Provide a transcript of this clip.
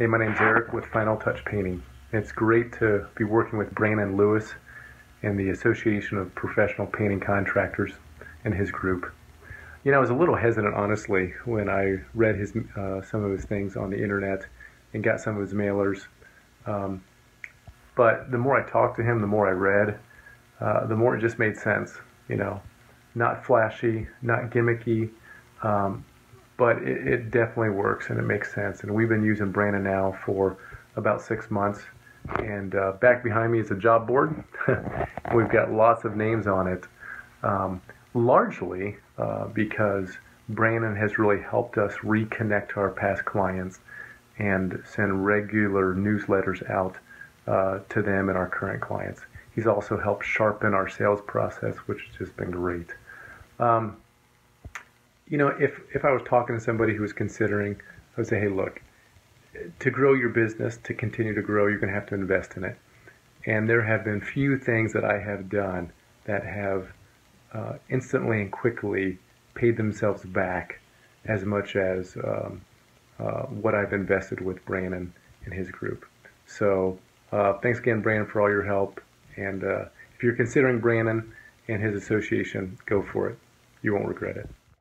Hey, my name's Eric with Final Touch Painting. It's great to be working with Brandon Lewis and the Association of Professional Painting Contractors and his group. You know, I was a little hesitant, honestly, when I read his uh, some of his things on the internet and got some of his mailers. Um, but the more I talked to him, the more I read, uh, the more it just made sense. You know, not flashy, not gimmicky, um, but it, it, definitely works and it makes sense. And we've been using Brandon now for about six months. And uh, back behind me is a job board. We've got lots of names on it, um, largely uh, because Brandon has really helped us reconnect to our past clients and send regular newsletters out uh, to them and our current clients. He's also helped sharpen our sales process, which has just been great. Um, you know, if if I was talking to somebody who was considering, I would say, hey, look, to grow your business, to continue to grow, you're going to have to invest in it. And there have been few things that I have done that have uh, instantly and quickly paid themselves back as much as um, uh, what I've invested with Brandon and his group. So uh, thanks again, Brandon, for all your help. And uh, if you're considering Brandon and his association, go for it. You won't regret it.